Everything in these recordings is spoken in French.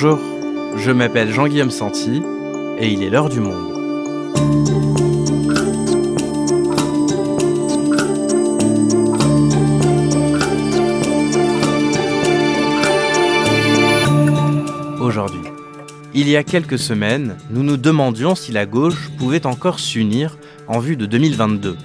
Bonjour, je m'appelle Jean-Guillaume Santi et il est l'heure du monde. Aujourd'hui, il y a quelques semaines, nous nous demandions si la gauche pouvait encore s'unir en vue de 2022.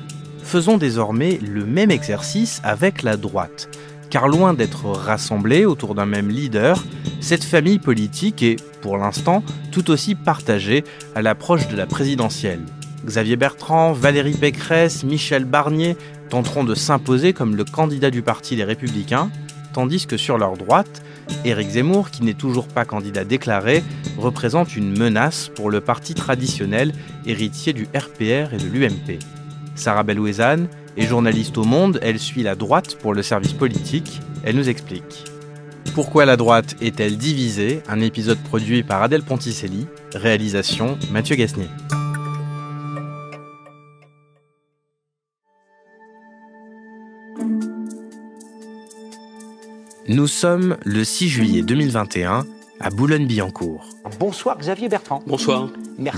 Faisons désormais le même exercice avec la droite car loin d'être rassemblée autour d'un même leader, cette famille politique est, pour l'instant, tout aussi partagée à l'approche de la présidentielle. Xavier Bertrand, Valérie Pécresse, Michel Barnier tenteront de s'imposer comme le candidat du parti Les Républicains, tandis que sur leur droite, Éric Zemmour, qui n'est toujours pas candidat déclaré, représente une menace pour le parti traditionnel héritier du RPR et de l'UMP. Sarah Belouezane et journaliste au Monde, elle suit la droite pour le service politique. Elle nous explique. Pourquoi la droite est-elle divisée? Un épisode produit par Adèle Ponticelli, réalisation Mathieu Gasnier. Nous sommes le 6 juillet 2021 à Boulogne-Billancourt. Bonsoir Xavier Bertrand. Bonsoir.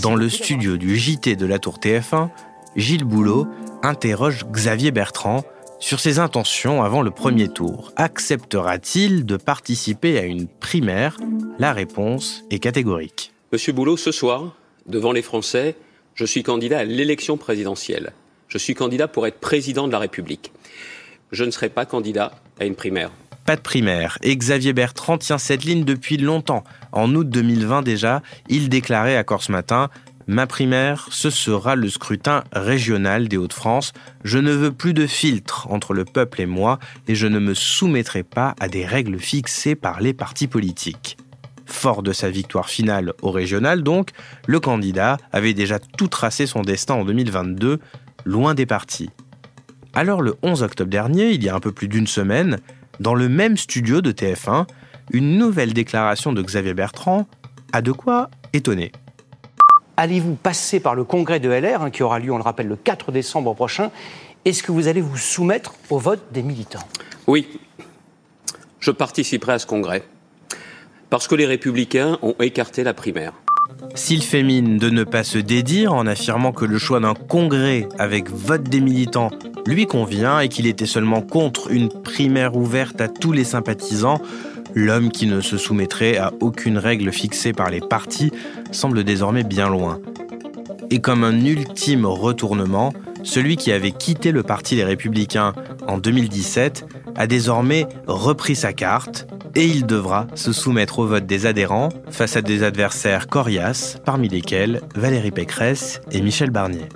Dans le studio du JT de la Tour TF1, Gilles Boulot interroge Xavier Bertrand sur ses intentions avant le premier tour. Acceptera-t-il de participer à une primaire? La réponse est catégorique. Monsieur Boulot, ce soir, devant les Français, je suis candidat à l'élection présidentielle. Je suis candidat pour être président de la République. Je ne serai pas candidat à une primaire. Pas de primaire. Et Xavier Bertrand tient cette ligne depuis longtemps. En août 2020 déjà, il déclarait à Corse Matin Ma primaire, ce sera le scrutin régional des Hauts-de-France. Je ne veux plus de filtre entre le peuple et moi et je ne me soumettrai pas à des règles fixées par les partis politiques. Fort de sa victoire finale au régional donc, le candidat avait déjà tout tracé son destin en 2022, loin des partis. Alors le 11 octobre dernier, il y a un peu plus d'une semaine, dans le même studio de TF1, une nouvelle déclaration de Xavier Bertrand a de quoi étonner allez-vous passer par le congrès de LR, hein, qui aura lieu, on le rappelle, le 4 décembre prochain? Est-ce que vous allez vous soumettre au vote des militants? Oui, je participerai à ce congrès, parce que les républicains ont écarté la primaire. S'il fait mine de ne pas se dédire en affirmant que le choix d'un congrès avec vote des militants lui convient et qu'il était seulement contre une primaire ouverte à tous les sympathisants, L'homme qui ne se soumettrait à aucune règle fixée par les partis semble désormais bien loin. Et comme un ultime retournement, celui qui avait quitté le Parti des Républicains en 2017 a désormais repris sa carte et il devra se soumettre au vote des adhérents face à des adversaires coriaces, parmi lesquels Valérie Pécresse et Michel Barnier.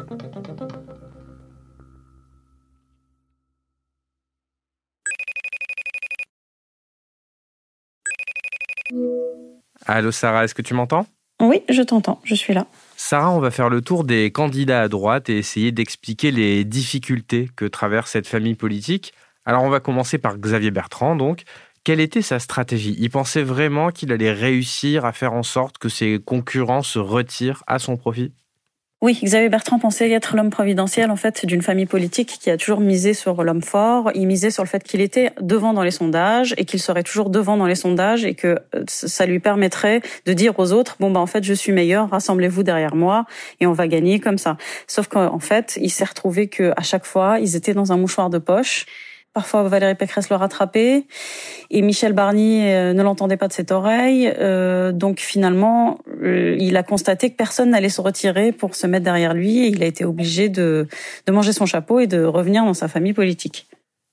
Allô Sarah, est-ce que tu m'entends? Oui, je t'entends, je suis là. Sarah, on va faire le tour des candidats à droite et essayer d'expliquer les difficultés que traverse cette famille politique. Alors on va commencer par Xavier Bertrand, donc. Quelle était sa stratégie? Il pensait vraiment qu'il allait réussir à faire en sorte que ses concurrents se retirent à son profit? Oui, Xavier Bertrand pensait être l'homme providentiel en fait d'une famille politique qui a toujours misé sur l'homme fort. Il misait sur le fait qu'il était devant dans les sondages et qu'il serait toujours devant dans les sondages et que euh, ça lui permettrait de dire aux autres bon bah en fait je suis meilleur, rassemblez-vous derrière moi et on va gagner comme ça. Sauf qu'en fait il s'est retrouvé que à chaque fois ils étaient dans un mouchoir de poche Parfois, Valérie Pécresse le rattrapait et Michel Barnier euh, ne l'entendait pas de cette oreille. Euh, donc finalement, euh, il a constaté que personne n'allait se retirer pour se mettre derrière lui et il a été obligé de, de manger son chapeau et de revenir dans sa famille politique.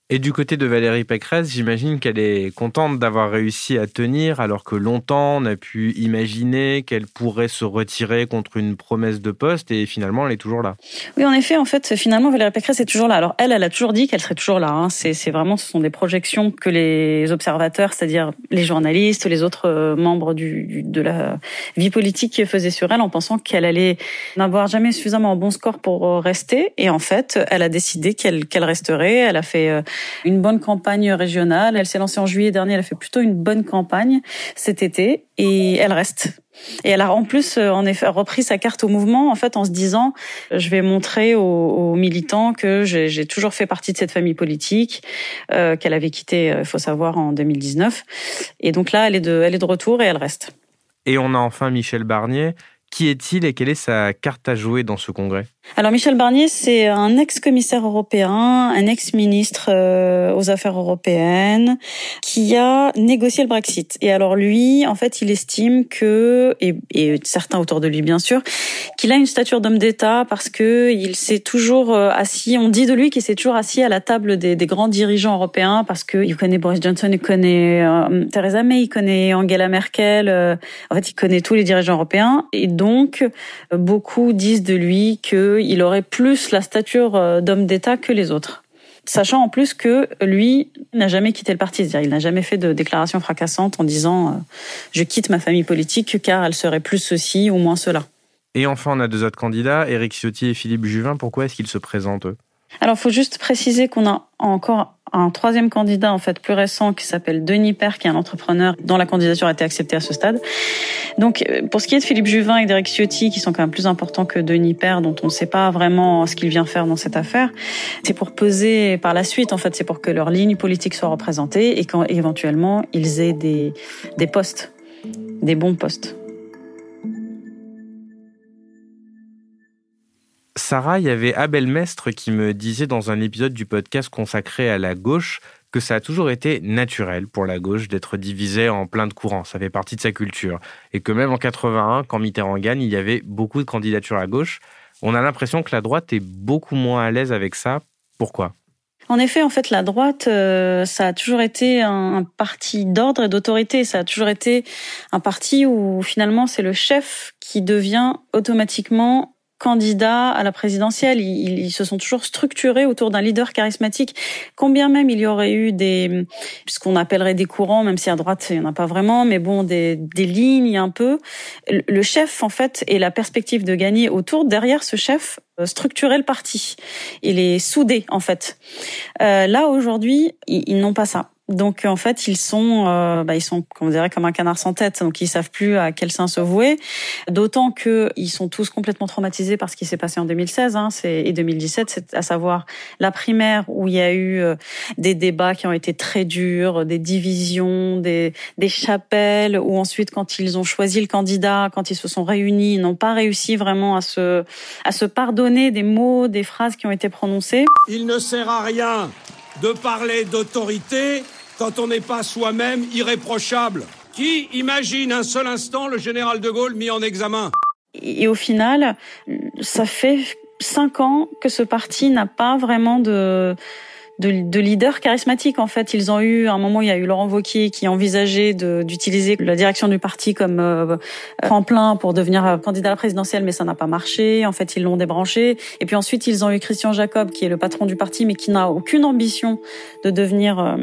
Et du côté de Valérie Pécresse, j'imagine qu'elle est contente d'avoir réussi à tenir, alors que longtemps on a pu imaginer qu'elle pourrait se retirer contre une promesse de poste, et finalement elle est toujours là. Oui, en effet, en fait, finalement Valérie Pécresse est toujours là. Alors elle, elle a toujours dit qu'elle serait toujours là. Hein. C'est vraiment, ce sont des projections que les observateurs, c'est-à-dire les journalistes, les autres euh, membres du, de la vie politique faisaient sur elle, en pensant qu'elle allait n'avoir jamais suffisamment un bon score pour euh, rester. Et en fait, elle a décidé qu'elle qu'elle resterait. Elle a fait euh, une bonne campagne régionale. Elle s'est lancée en juillet dernier. Elle a fait plutôt une bonne campagne cet été et elle reste. Et elle a en plus, euh, en effet, repris sa carte au mouvement, en fait, en se disant, je vais montrer aux, militants que j'ai toujours fait partie de cette famille politique, euh, qu'elle avait quitté, euh, il faut savoir, en 2019. Et donc là, elle est de, elle est de retour et elle reste. Et on a enfin Michel Barnier. Qui est-il et quelle est sa carte à jouer dans ce congrès? Alors Michel Barnier, c'est un ex-commissaire européen, un ex-ministre euh, aux affaires européennes, qui a négocié le Brexit. Et alors lui, en fait, il estime que, et, certains autour de lui bien sûr, qu'il a une stature d'homme d'État parce que il s'est toujours euh, assis. On dit de lui qu'il s'est toujours assis à la table des, des, grands dirigeants européens parce que il connaît Boris Johnson, il connaît euh, Theresa May, il connaît Angela Merkel. en fait, il connaît tous les dirigeants européens. Et donc, beaucoup disent de lui que il aurait plus la stature euh, d'homme d'État que les autres. Sachant en plus que lui n'a jamais quitté le parti, c'est-à-dire il n'a jamais fait de déclaration fracassante en disant euh, je quitte ma famille politique car elle serait plus ceci ou moins cela. Et enfin, on a deux autres candidats, Éric Ciotti et Philippe Juvin. Pourquoi est-ce qu'ils se présentent eux? Alors, faut juste préciser qu'on a encore un troisième candidat en fait plus récent qui s'appelle Denis Père, qui est un entrepreneur dont la candidature a été acceptée à ce stade. Donc, euh, pour ce qui est de Philippe Juvin et d'Eric Ciotti, qui sont quand même plus importants que Denis Père, dont on ne sait pas vraiment ce qu'il vient faire dans cette affaire, c'est pour peser par la suite. En fait, c'est pour que leur ligne politique soit représentée et quand éventuellement ils aient des des postes, des bons postes. Sarah, il y avait Abel Mestre qui me disait dans un épisode du podcast consacré à la gauche que ça a toujours été naturel pour la gauche d'être divisée en plein de courants. Ça fait partie de sa culture. Et que même en 81, quand Mitterrand gagne, il y avait beaucoup de candidatures à gauche. On a l'impression que la droite est beaucoup moins à l'aise avec ça. Pourquoi? En effet, en fait, la droite, euh, ça a toujours été un, parti d'ordre et d'autorité. Ça a toujours été un parti où finalement c'est le chef qui devient automatiquement candidats à la présidentielle. Ils, se sont toujours structurés autour d'un leader charismatique. Combien même il y aurait eu des, ce qu'on appellerait des courants, même si à droite il n'y en a pas vraiment, mais bon, des, des lignes un peu. Le chef, en fait, et la perspective de gagner autour, derrière ce chef, euh, structurer le parti. Il est soudé, en fait. Euh, là, aujourd'hui, ils n'ont pas ça. Donc en fait, ils sont, euh, bah, ils sont, on dirait, comme un canard sans tête. Donc ils savent plus à quel sein se vouer. D'autant que ils sont tous complètement traumatisés par ce qui s'est passé en 2016 hein, et 2017, c'est à savoir la primaire où il y a eu euh, des débats qui ont été très durs, des divisions, des, des chapelles. Où ensuite, quand ils ont choisi le candidat, quand ils se sont réunis, ils n'ont pas réussi vraiment à se, à se pardonner des mots, des phrases qui ont été prononcées. Il ne sert à rien de parler d'autorité quand on n'est pas soi-même irréprochable. Qui imagine un seul instant le général de Gaulle mis en examen? Et au final, ça fait cinq ans que ce parti n'a pas vraiment de de, de leaders charismatiques. En fait, ils ont eu un moment, il y a eu Laurent Wauquiez qui envisageait d'utiliser la direction du parti comme euh, tremplin pour devenir candidat à la présidentielle, mais ça n'a pas marché. En fait, ils l'ont débranché. Et puis ensuite, ils ont eu Christian Jacob, qui est le patron du parti, mais qui n'a aucune ambition de devenir euh,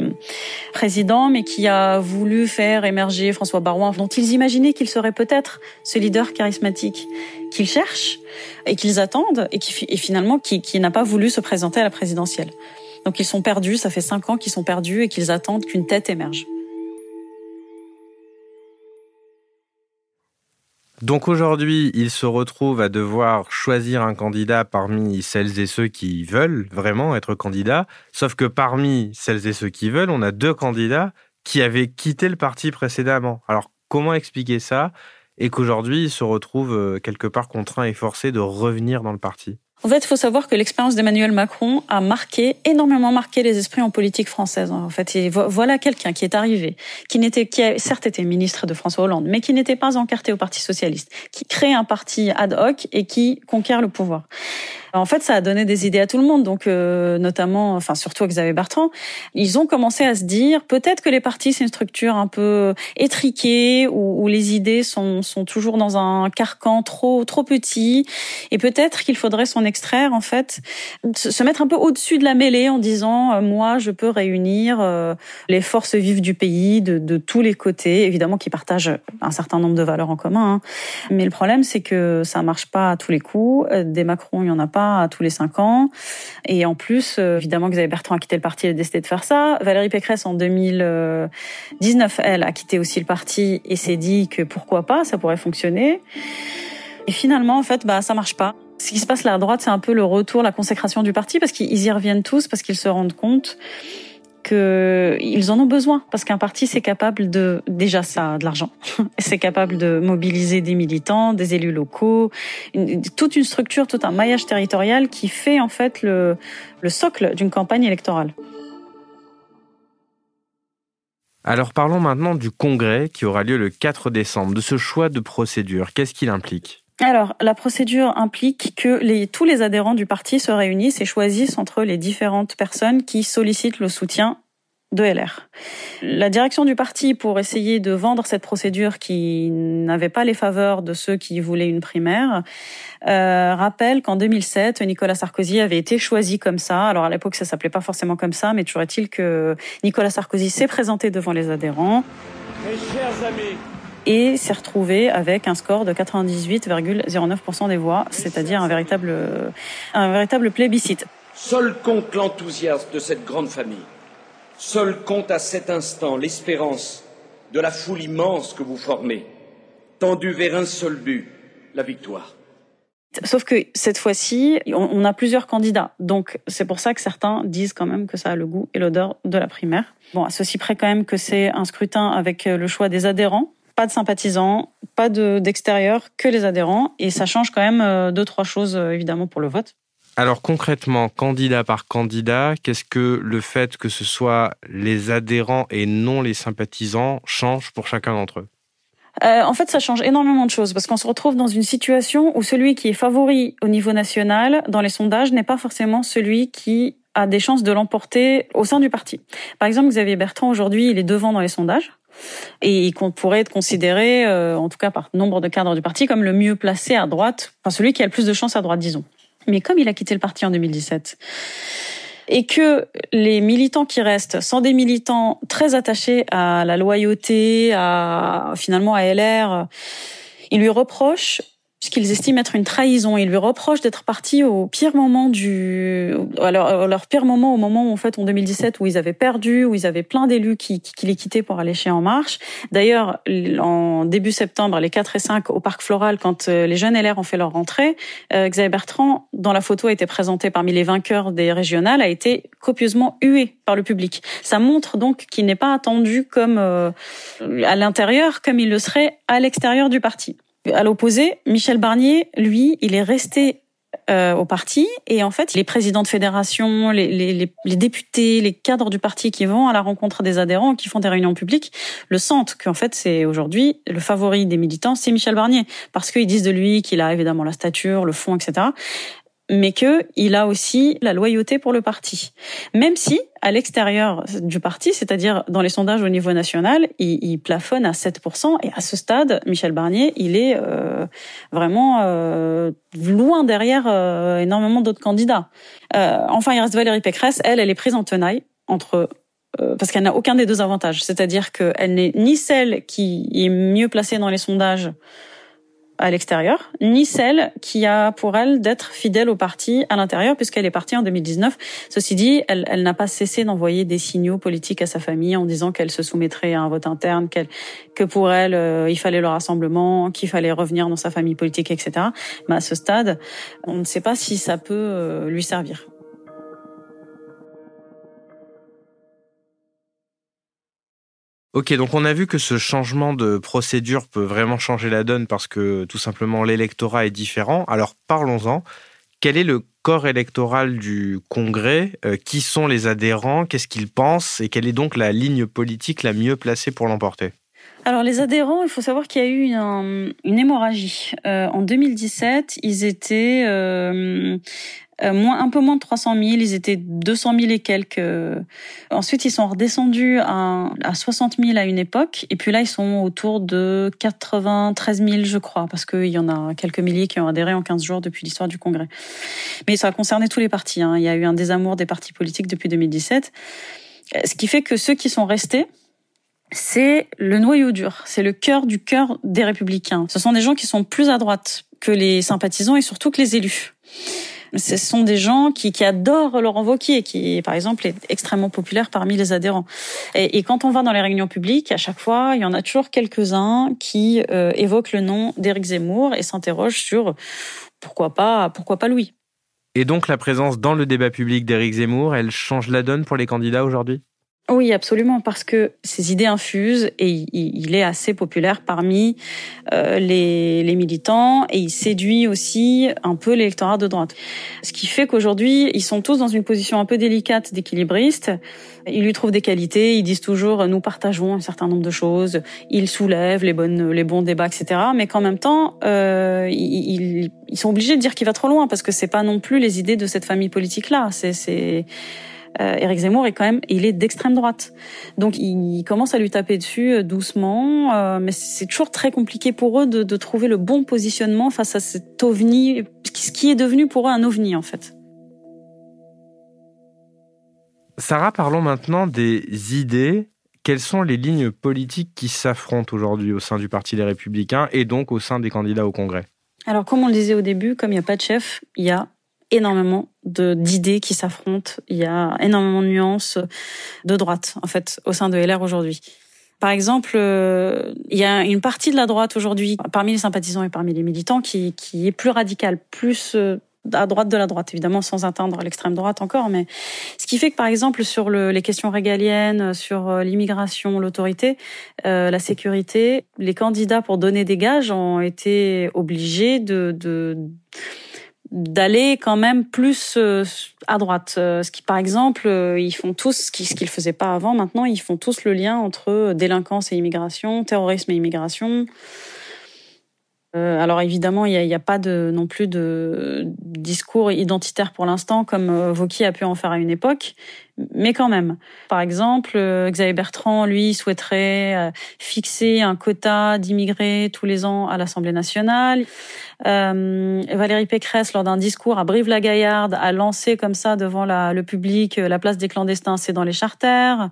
président, mais qui a voulu faire émerger François Barouin, dont ils imaginaient qu'il serait peut-être ce leader charismatique qu'ils cherchent et qu'ils attendent, et qui et finalement qui, qui n'a pas voulu se présenter à la présidentielle. Donc ils sont perdus, ça fait cinq ans qu'ils sont perdus et qu'ils attendent qu'une tête émerge. Donc aujourd'hui, ils se retrouvent à devoir choisir un candidat parmi celles et ceux qui veulent vraiment être candidats, sauf que parmi celles et ceux qui veulent, on a deux candidats qui avaient quitté le parti précédemment. Alors comment expliquer ça et qu'aujourd'hui ils se retrouvent euh, quelque part contraints et forcés de revenir dans le parti? En fait, il faut savoir que l'expérience d'Emmanuel Macron a marqué, énormément marqué les esprits en politique française. En fait, et voilà quelqu'un qui est arrivé, qui n'était, qui a certes été ministre de François Hollande, mais qui n'était pas encarté au Parti socialiste, qui crée un parti ad hoc et qui conquiert le pouvoir. En fait, ça a donné des idées à tout le monde, donc euh, notamment, enfin surtout Xavier Bertrand. Ils ont commencé à se dire peut-être que les partis c'est une structure un peu étriquée où, où, les idées sont, sont toujours dans un carcan trop trop petit, et peut-être qu'il faudrait s'en extraire en fait, se mettre un peu au-dessus de la mêlée en disant euh, moi je peux réunir euh, les forces vives du pays de, de, tous les côtés, évidemment qui partagent un certain nombre de valeurs en commun, hein. mais le problème c'est que ça marche pas à tous les coups. Des Macron il y en a pas à tous les cinq ans. Et en plus, euh, évidemment, Xavier Bertrand a quitté le parti et a décidé de faire ça. Valérie Pécresse, en 2019, elle a quitté aussi le parti et s'est dit que pourquoi pas, ça pourrait fonctionner. Et finalement, en fait, bah, ça marche pas. Ce qui se passe là à droite, c'est un peu le retour, la consécration du parti, parce qu'ils y reviennent tous, parce qu'ils se rendent compte qu'ils en ont besoin parce qu'un parti c'est capable de déjà ça de l'argent, c'est capable de mobiliser des militants, des élus locaux, toute une structure, tout un maillage territorial qui fait en fait le, le socle d'une campagne électorale. Alors parlons maintenant du congrès qui aura lieu le 4 décembre, de ce choix de procédure. Qu'est-ce qu'il implique? Alors, la procédure implique que tous les adhérents du parti se réunissent et choisissent entre les différentes personnes qui sollicitent le soutien de LR. La direction du parti, pour essayer de vendre cette procédure qui n'avait pas les faveurs de ceux qui voulaient une primaire, euh, rappelle qu'en 2007, Nicolas Sarkozy avait été choisi comme ça. Alors à l'époque, ça s'appelait pas forcément comme ça, mais toujours est-il que Nicolas Sarkozy s'est présenté devant les adhérents. Mes chers amis, et s'est retrouvé avec un score de 98,09% des voix, c'est-à-dire un véritable, un véritable plébiscite. Seul compte l'enthousiasme de cette grande famille. Seul compte à cet instant l'espérance de la foule immense que vous formez, tendue vers un seul but, la victoire. Sauf que cette fois-ci, on a plusieurs candidats. Donc, c'est pour ça que certains disent quand même que ça a le goût et l'odeur de la primaire. Bon, à ceci près quand même que c'est un scrutin avec le choix des adhérents pas de sympathisants, pas d'extérieur, que les adhérents. Et ça change quand même euh, deux, trois choses, euh, évidemment, pour le vote. Alors concrètement, candidat par candidat, qu'est-ce que le fait que ce soit les adhérents et non les sympathisants change pour chacun d'entre eux? Euh, en fait, ça change énormément de choses parce qu'on se retrouve dans une situation où celui qui est favori au niveau national dans les sondages n'est pas forcément celui qui a des chances de l'emporter au sein du parti. Par exemple, Xavier Bertrand aujourd'hui, il est devant dans les sondages et qu'on pourrait être considéré, euh, en tout cas par nombre de cadres du parti, comme le mieux placé à droite, enfin celui qui a le plus de chances à droite, disons. Mais comme il a quitté le parti en 2017, et que les militants qui restent sont des militants très attachés à la loyauté, à finalement à LR, ils lui reprochent ce qu'ils estiment être une trahison. Ils lui reprochent d'être partis au pire moment du, alors leur, pire moment au moment où, en fait, en 2017, où ils avaient perdu, où ils avaient plein d'élus qui, qui, les quittaient pour aller chez En Marche. D'ailleurs, en début septembre, les 4 et 5 au Parc Floral, quand euh, les jeunes LR ont fait leur rentrée, euh, Xavier Bertrand, dans la photo, a été présenté parmi les vainqueurs des régionales, a été copieusement hué par le public. Ça montre donc qu'il n'est pas attendu comme euh, à l'intérieur, comme il le serait à l'extérieur du parti. À l'opposé, Michel Barnier, lui, il est resté euh, au parti. Et en fait les présidents de fédération, les, les, les, députés, les cadres du parti qui vont à la rencontre des adhérents, qui font des réunions publiques, le sentent qu'en fait c'est aujourd'hui le favori des militants, c'est Michel Barnier. Parce qu'ils disent de lui qu'il a évidemment la stature, le fond, etc mais que il a aussi la loyauté pour le parti. Même si, à l'extérieur du parti, c'est-à-dire dans les sondages au niveau national, il, plafonne à 7%, et à ce stade, Michel Barnier, il est euh, vraiment euh, loin derrière euh, énormément d'autres candidats. enfin, il reste Valérie Pécresse, elle, elle est prise en tenaille entre parce qu'elle n'a aucun des deux avantages, c'est-à-dire qu'elle n'est ni celle qui est mieux placée dans les sondages à l'extérieur, ni celle qui a pour elle d'être fidèle au parti à l'intérieur, puisqu'elle est partie en 2019. Ceci dit, elle, elle n'a pas cessé d'envoyer des signaux politiques à sa famille en disant qu'elle se soumettrait à un vote interne, qu'elle, que pour elle, euh, il fallait le rassemblement, qu'il fallait revenir dans sa famille politique, etc. Mais à ce stade, on ne sait pas si ça peut euh, lui servir. Ok, donc on a vu que ce changement de procédure peut vraiment changer la donne parce que tout simplement l'électorat est différent. Alors parlons-en. Quel est le corps électoral du Congrès? Euh, Qui sont les adhérents? Qu'est-ce qu'ils pensent? Et quelle est donc la ligne politique la mieux placée pour l'emporter? Alors les adhérents, il faut savoir qu'il y a eu une, hémorragie. Euh, en 2017, ils étaient euh, moins, un peu moins de 300 000, ils étaient 200 000 et quelques. Ensuite, ils sont redescendus à, à 60 000 à une époque, et puis là, ils sont autour de 93 000, je crois, parce qu'il y en a quelques milliers qui ont adhéré en 15 jours depuis l'histoire du Congrès. Mais ça a concerné tous les partis. Hein. Il y a eu un désamour des partis politiques depuis 2017, ce qui fait que ceux qui sont restés, c'est le noyau dur, c'est le cœur du cœur des républicains. Ce sont des gens qui sont plus à droite que les sympathisants et surtout que les élus ce sont des gens qui, adorent Laurent Wauquiez, qui, par exemple, est extrêmement populaire parmi les adhérents. Et, et, quand on va dans les réunions publiques, à chaque fois, il y en a toujours quelques-uns qui euh, évoquent le nom d'Éric Zemmour et s'interrogent sur pourquoi pas, pourquoi pas Louis. Et donc la présence dans le débat public d'Éric Zemmour, elle change la donne pour les candidats aujourd'hui? Oui, absolument, parce que ses idées infusent et il, est assez populaire parmi euh, les, les, militants et il séduit aussi un peu l'électorat de droite. Ce qui fait qu'aujourd'hui, ils sont tous dans une position un peu délicate d'équilibriste. Ils lui trouvent des qualités, ils disent toujours nous partageons un certain nombre de choses, ils soulèvent les bonnes, les bons débats, etc. Mais qu'en même temps, euh, ils, ils, sont obligés de dire qu'il va trop loin parce que c'est pas non plus les idées de cette famille politique là. C'est euh, Éric Zemmour est quand même, il est d'extrême droite. Donc il commence à lui taper dessus euh, doucement, euh, mais c'est toujours très compliqué pour eux de, de, trouver le bon positionnement face à cet ovni, ce qui est devenu pour eux un ovni en fait. Sarah, parlons maintenant des idées. Quelles sont les lignes politiques qui s'affrontent aujourd'hui au sein du Parti des Républicains et donc au sein des candidats au Congrès? Alors, comme on le disait au début, comme il n'y a pas de chef, il y a énormément d'idées qui s'affrontent. Il y a énormément de nuances de droite, en fait, au sein de LR aujourd'hui. Par exemple, euh, il y a une partie de la droite aujourd'hui, parmi les sympathisants et parmi les militants, qui, qui est plus radicale, plus euh, à droite de la droite, évidemment sans atteindre l'extrême droite encore, mais ce qui fait que par exemple sur le, les questions régaliennes, sur euh, l'immigration, l'autorité, euh, la sécurité, les candidats pour donner des gages ont été obligés de, de d'aller quand même plus euh, à droite. Euh, ce qui, par exemple, euh, ils font tous ce qu'ils faisaient pas avant. Maintenant, ils font tous le lien entre délinquance et immigration, terrorisme et immigration. alors évidemment, il n'y a, a, pas de, non plus de discours identitaire pour l'instant, comme Vauquier a pu en faire à une époque, mais quand même. Par exemple, Xavier Bertrand, lui, souhaiterait fixer un quota d'immigrés tous les ans à l'Assemblée nationale. Euh, Valérie Pécresse, lors d'un discours à Brive-la-Gaillarde, a lancé comme ça devant la, le public euh, la place des clandestins, c'est dans les charters.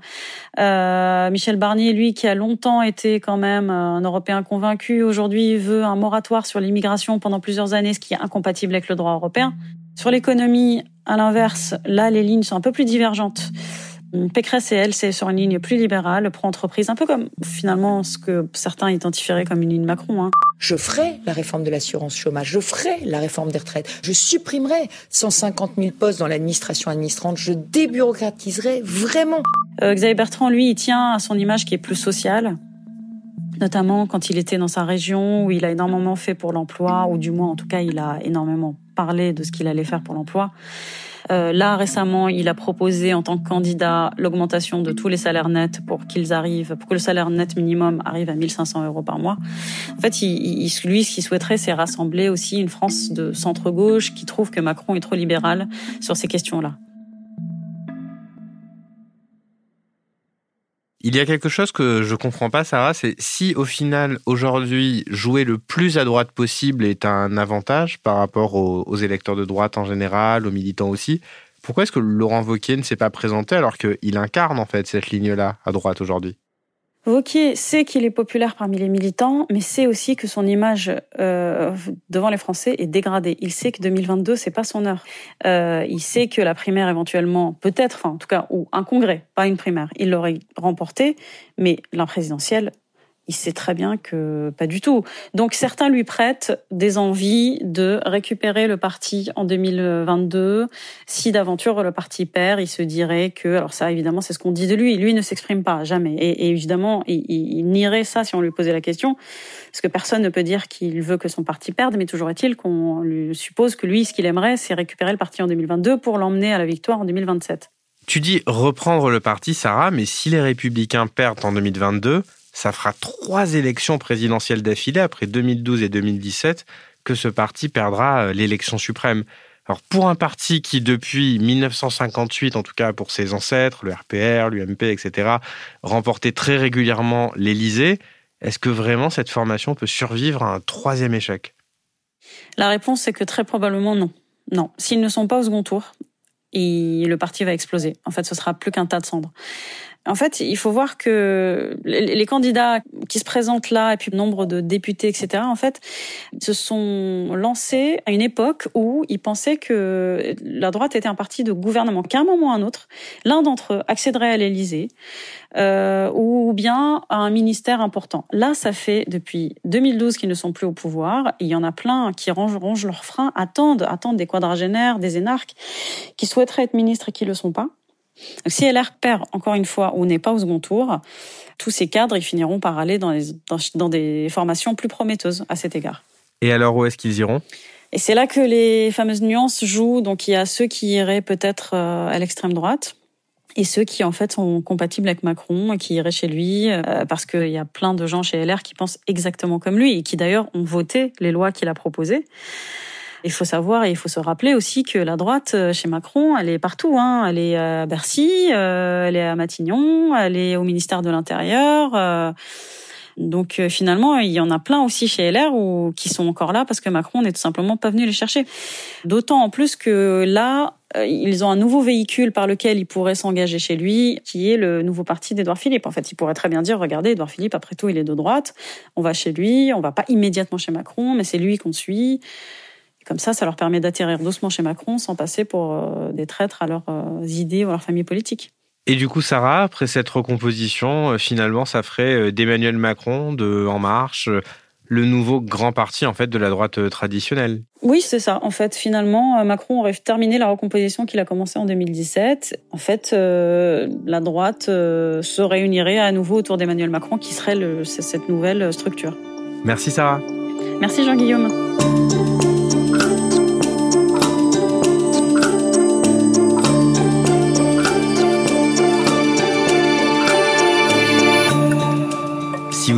Euh, Michel Barnier, lui, qui a longtemps été quand même un Européen convaincu, aujourd'hui veut un moratoire sur l'immigration pendant plusieurs années, ce qui est incompatible avec le droit européen. Sur l'économie, à l'inverse, là, les lignes sont un peu plus divergentes. Pécresse et elle, c'est sur une ligne plus libérale, pro-entreprise, un peu comme finalement ce que certains identifieraient comme une ligne Macron. Hein. Je ferai la réforme de l'assurance chômage, je ferai la réforme des retraites, je supprimerai 150 000 postes dans l'administration administrante, je débureaucratiserai vraiment. Euh, Xavier Bertrand, lui, il tient à son image qui est plus sociale, notamment quand il était dans sa région où il a énormément fait pour l'emploi, ou du moins en tout cas il a énormément parlé de ce qu'il allait faire pour l'emploi. Euh, là, récemment, il a proposé en tant que candidat l'augmentation de tous les salaires nets pour qu'ils arrivent, pour que le salaire net minimum arrive à 1500 euros par mois. En fait, il, lui, ce qu'il souhaiterait, c'est rassembler aussi une France de centre-gauche qui trouve que Macron est trop libéral sur ces questions-là. Il y a quelque chose que je comprends pas, Sarah, c'est si au final, aujourd'hui, jouer le plus à droite possible est un avantage par rapport aux, électeurs de droite en général, aux militants aussi, pourquoi est-ce que Laurent Wauquiez ne s'est pas présenté alors qu'il incarne en fait cette ligne-là à droite aujourd'hui? Wauquiez sait qu'il est populaire parmi les militants, mais sait aussi que son image euh, devant les Français est dégradée. Il sait que 2022 c'est pas son heure. Euh, il sait que la primaire éventuellement, peut-être, enfin en tout cas, ou un congrès, pas une primaire, il l'aurait remporté, mais la présidentielle, il sait très bien que pas du tout. Donc certains lui prêtent des envies de récupérer le parti en 2022. Si d'aventure le parti perd, il se dirait que, alors ça évidemment c'est ce qu'on dit de lui, lui ne s'exprime pas jamais. Et, évidemment il, il, nierait ça si on lui posait la question, parce que personne ne peut dire qu'il veut que son parti perde, mais toujours est-il qu'on lui suppose que lui ce qu'il aimerait c'est récupérer le parti en 2022 pour l'emmener à la victoire en 2027. Tu dis reprendre le parti, Sarah, mais si les républicains perdent en 2022, ça fera trois élections présidentielles d'affilée après 2012 et 2017 que ce parti perdra euh, l'élection suprême. Alors pour un parti qui depuis 1958, en tout cas pour ses ancêtres, le RPR, l'UMP, etc., remportait très régulièrement l'Élysée, est-ce que vraiment cette formation peut survivre à un troisième échec? La réponse est que très probablement non. Non, s'ils ne sont pas au second tour, le parti va exploser. En fait, ce sera plus qu'un tas de cendres. En fait, il faut voir que les candidats qui se présentent là, et puis le nombre de députés, etc., en fait, se sont lancés à une époque où ils pensaient que la droite était un parti de gouvernement, qu'à un moment ou à un autre, l'un d'entre eux accéderait à l'Élysée, euh, ou bien à un ministère important. Là, ça fait depuis 2012 qu'ils ne sont plus au pouvoir. il y en a plein qui rongent, leurs freins, attendent, attendent des quadragénaires, des énarques, qui souhaiteraient être ministres et qui le sont pas Donc, si LR perd encore une fois ou n'est pas au second tour, tous ces cadres ils finiront par aller dans, les, dans, dans des formations plus prometteuses à cet égard. Et alors où est-ce qu'ils iront? Et c'est là que les fameuses nuances jouent. Donc il y a ceux qui iraient peut-être euh, à l'extrême droite et ceux qui en fait sont compatibles avec Macron et qui iraient chez lui euh, parce qu'il y a plein de gens chez LR qui pensent exactement comme lui et qui d'ailleurs ont voté les lois qu'il a proposées. Il faut savoir et il faut se rappeler aussi que la droite euh, chez Macron, elle est partout. Hein. Elle est à Bercy, euh, elle est à Matignon, elle est au ministère de l'Intérieur. Euh. donc finalement, il y en a plein aussi chez LR ou qui sont encore là parce que Macron n'est tout simplement pas venu les chercher. D'autant en plus que là, ils ont un nouveau véhicule par lequel ils pourraient s'engager chez lui, qui est le nouveau parti d'Edouard Philippe. En fait, il pourrait très bien dire, regardez, Edouard Philippe, après tout, il est de droite, on va chez lui, on va pas immédiatement chez Macron, mais c'est lui qu'on suit. Comme ça, ça leur permet d'atterrir doucement chez Macron sans passer pour euh, des traîtres à leurs euh, idées ou à leur famille politique. Et du coup, Sarah, après cette recomposition, euh, finalement, ça ferait d'Emmanuel Macron, de En Marche, le nouveau grand parti en fait de la droite traditionnelle. Oui, c'est ça. En fait, finalement, Macron aurait terminé la recomposition qu'il a commencée en 2017. En fait, euh, la droite euh, se réunirait à nouveau autour d'Emmanuel Macron, qui serait le, cette nouvelle structure. Merci Sarah. Merci Jean-Guillaume.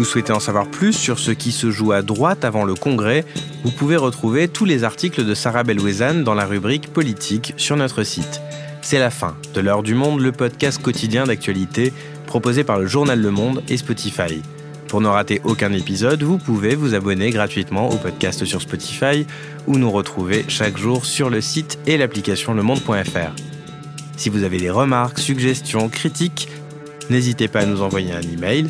Vous souhaitez en savoir plus sur ce qui se joue à droite avant le Congrès, vous pouvez retrouver tous les articles de Sarah Belouezane dans la rubrique politique sur notre site. C'est la fin de l'heure du monde, le podcast quotidien d'actualité proposé par le journal Le Monde et Spotify. Pour ne rater aucun épisode, vous pouvez vous abonner gratuitement au podcast sur Spotify ou nous retrouver chaque jour sur le site et l'application lemonde.fr. Si vous avez des remarques, suggestions, critiques, n'hésitez pas à nous envoyer un email